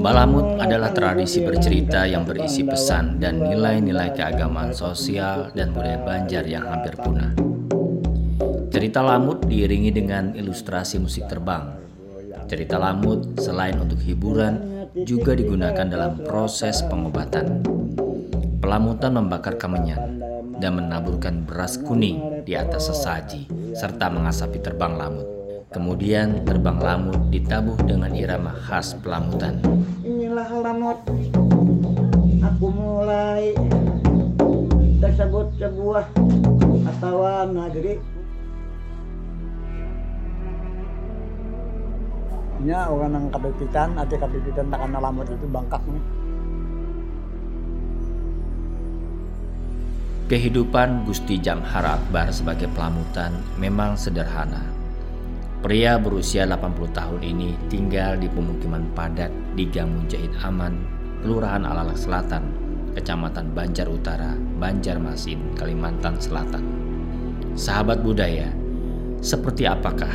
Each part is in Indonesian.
Balamut adalah tradisi bercerita yang berisi pesan dan nilai-nilai keagamaan sosial dan budaya Banjar yang hampir punah. Cerita Lamut diiringi dengan ilustrasi musik terbang. Cerita Lamut selain untuk hiburan juga digunakan dalam proses pengobatan. Pelamutan membakar kemenyan dan menaburkan beras kuning di atas sesaji serta mengasapi terbang lamut. Kemudian terbang lamut ditabuh dengan irama khas pelamutan inilah lamot aku mulai tersebut sebuah atau negeri nya orang yang kabibitan ada kabibitan tak kenal lamot itu bangkak nih Kehidupan Gusti Jamhar Akbar sebagai pelamutan memang sederhana. Pria berusia 80 tahun ini tinggal di pemukiman padat di Gang Mujahid Aman, Kelurahan Alalak Selatan, Kecamatan Banjar Utara, Banjarmasin, Kalimantan Selatan. Sahabat budaya, seperti apakah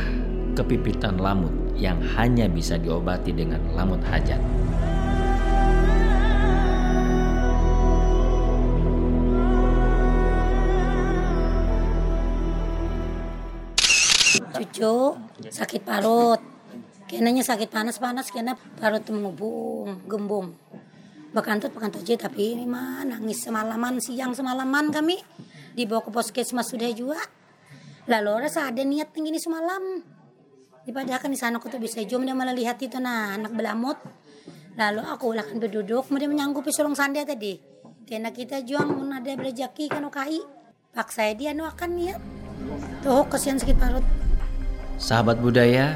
kepipitan lamut yang hanya bisa diobati dengan lamut hajat? Cucu sakit parut. Kenanya sakit panas-panas kena parut mengubung gembung. Bakantut bakantut aja tapi ini mah nangis semalaman siang semalaman kami. Dibawa ke puskesmas sudah juga. Lalu rasa ada niat tinggi semalam. Dipadahkan di sana aku tuh bisa jom dia malah lihat itu nah anak belamut. Lalu aku akan berduduk kemudian menyanggupi sulung sanda tadi. Karena kita juang mun ada berjaki kan okai. Paksa dia nu akan niat. Tuh kesian sakit parut Sahabat budaya,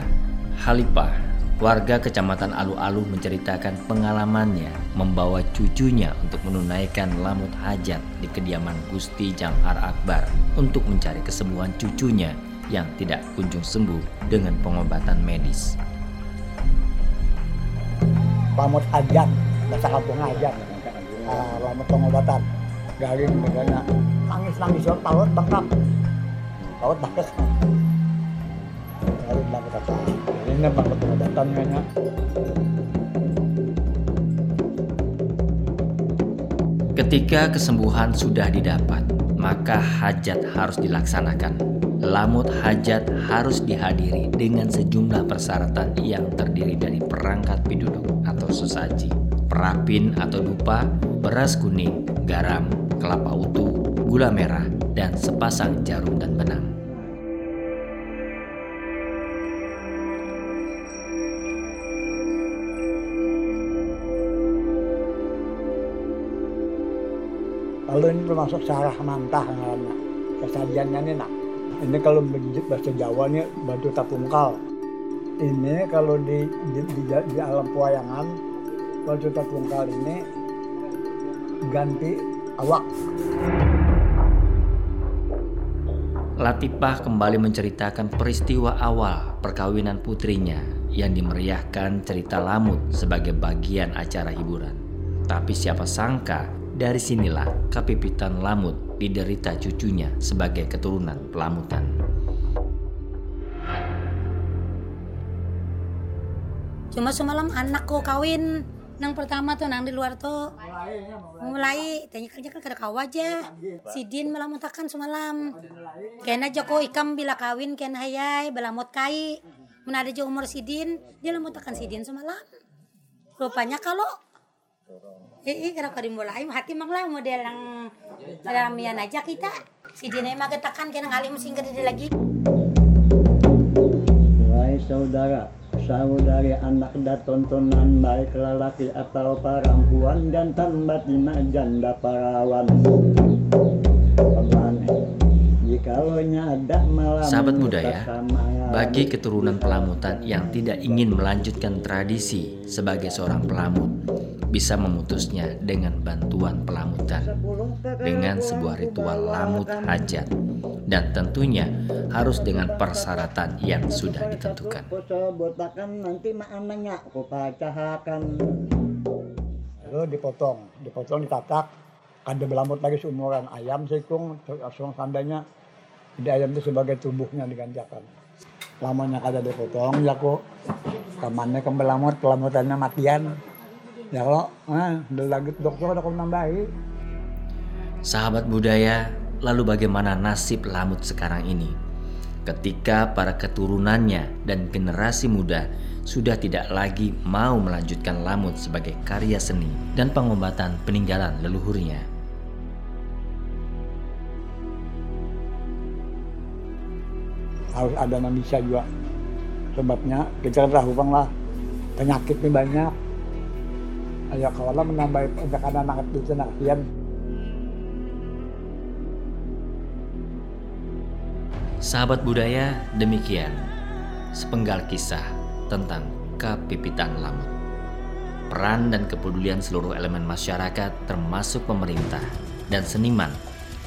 Halipah, warga kecamatan Alu-Alu menceritakan pengalamannya membawa cucunya untuk menunaikan lamut hajat di kediaman Gusti Jamhar Akbar untuk mencari kesembuhan cucunya yang tidak kunjung sembuh dengan pengobatan medis. lamot hajat bahasa kampung hajat. Uh, lamot pengobatan. Garing negara nangis nangis parut bangkak parut Ini kayaknya. Ketika kesembuhan sudah didapat, maka hajat harus dilaksanakan. Lamut hajat harus dihadiri dengan sejumlah persyaratan yang terdiri dari perangkat piduduk atau sesaji, perapin atau dupa, beras kuning, garam, kelapa utuh, gula merah, dan sepasang jarum dan benang. Lalu ini termasuk sarah mantah ngaranna. Kesajiannya ini nak. Ini kalau bahasa Jawa ini batu tapungkal. Ini kalau di di, di, di alam pewayangan batu tapungkal ini ganti awak. Latifah kembali menceritakan peristiwa awal perkawinan putrinya yang dimeriahkan cerita lamut sebagai bagian acara hiburan. Tapi siapa sangka dari sinilah kepipitan lamut diderita cucunya sebagai keturunan pelamutan. Cuma semalam anakku kawin. Nang pertama tuh nang di luar tuh. Mulai tanya kerja kan kada kau aja. Si Din melamutakan semalam. Kena Joko ikam bila kawin kena hayai belamut kai. Mana ada jo umur si Din dia lamutakan si Din semalam. Rupanya kalau Eh, eh kalau kau dimulai hati mang lah model yang ramian aja kita. Si Din emang ketakan kena ngali mesin kerja lagi. Wahai saudara, saudari anak dan tontonan baik lelaki atau perempuan jantan batina janda perawan. Sahabat budaya, Bagi keturunan pelamutan yang tidak ingin melanjutkan tradisi sebagai seorang pelamut, bisa memutusnya dengan bantuan pelamutan, dengan sebuah ritual lamut hajat, dan tentunya harus dengan persyaratan yang sudah ditentukan. Nanti. Lalu dipotong, dipotong ditatak. Ada belamut lagi seumuran ayam sikung, langsung sandanya Jadi ayam itu sebagai tubuhnya diganjakan. Lamanya kada dipotong, ya kok kamannya kembali lamut, kelamutannya matian. Ya kalau, ah, lagi dokter ada nambahi. Sahabat budaya, lalu bagaimana nasib lamut sekarang ini? Ketika para keturunannya dan generasi muda sudah tidak lagi mau melanjutkan lamut sebagai karya seni dan pengobatan peninggalan leluhurnya. harus ada yang bisa juga sebabnya kita tahu bang lah penyakitnya banyak ayo kalau menambah anak itu kasihan Sahabat budaya, demikian sepenggal kisah tentang kepipitan lamut. Peran dan kepedulian seluruh elemen masyarakat termasuk pemerintah dan seniman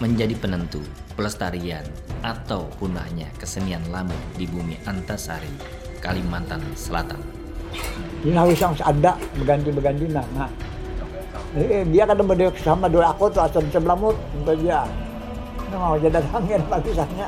menjadi penentu pelestarian atau punahnya kesenian lamut di bumi Antasari, Kalimantan Selatan. Ini harus yang ada berganti-berganti nah. nah. Eh, dia kan berdua sama dua aku tuh asal sebelah mut dia. Nah, jadi datangnya pada kisahnya.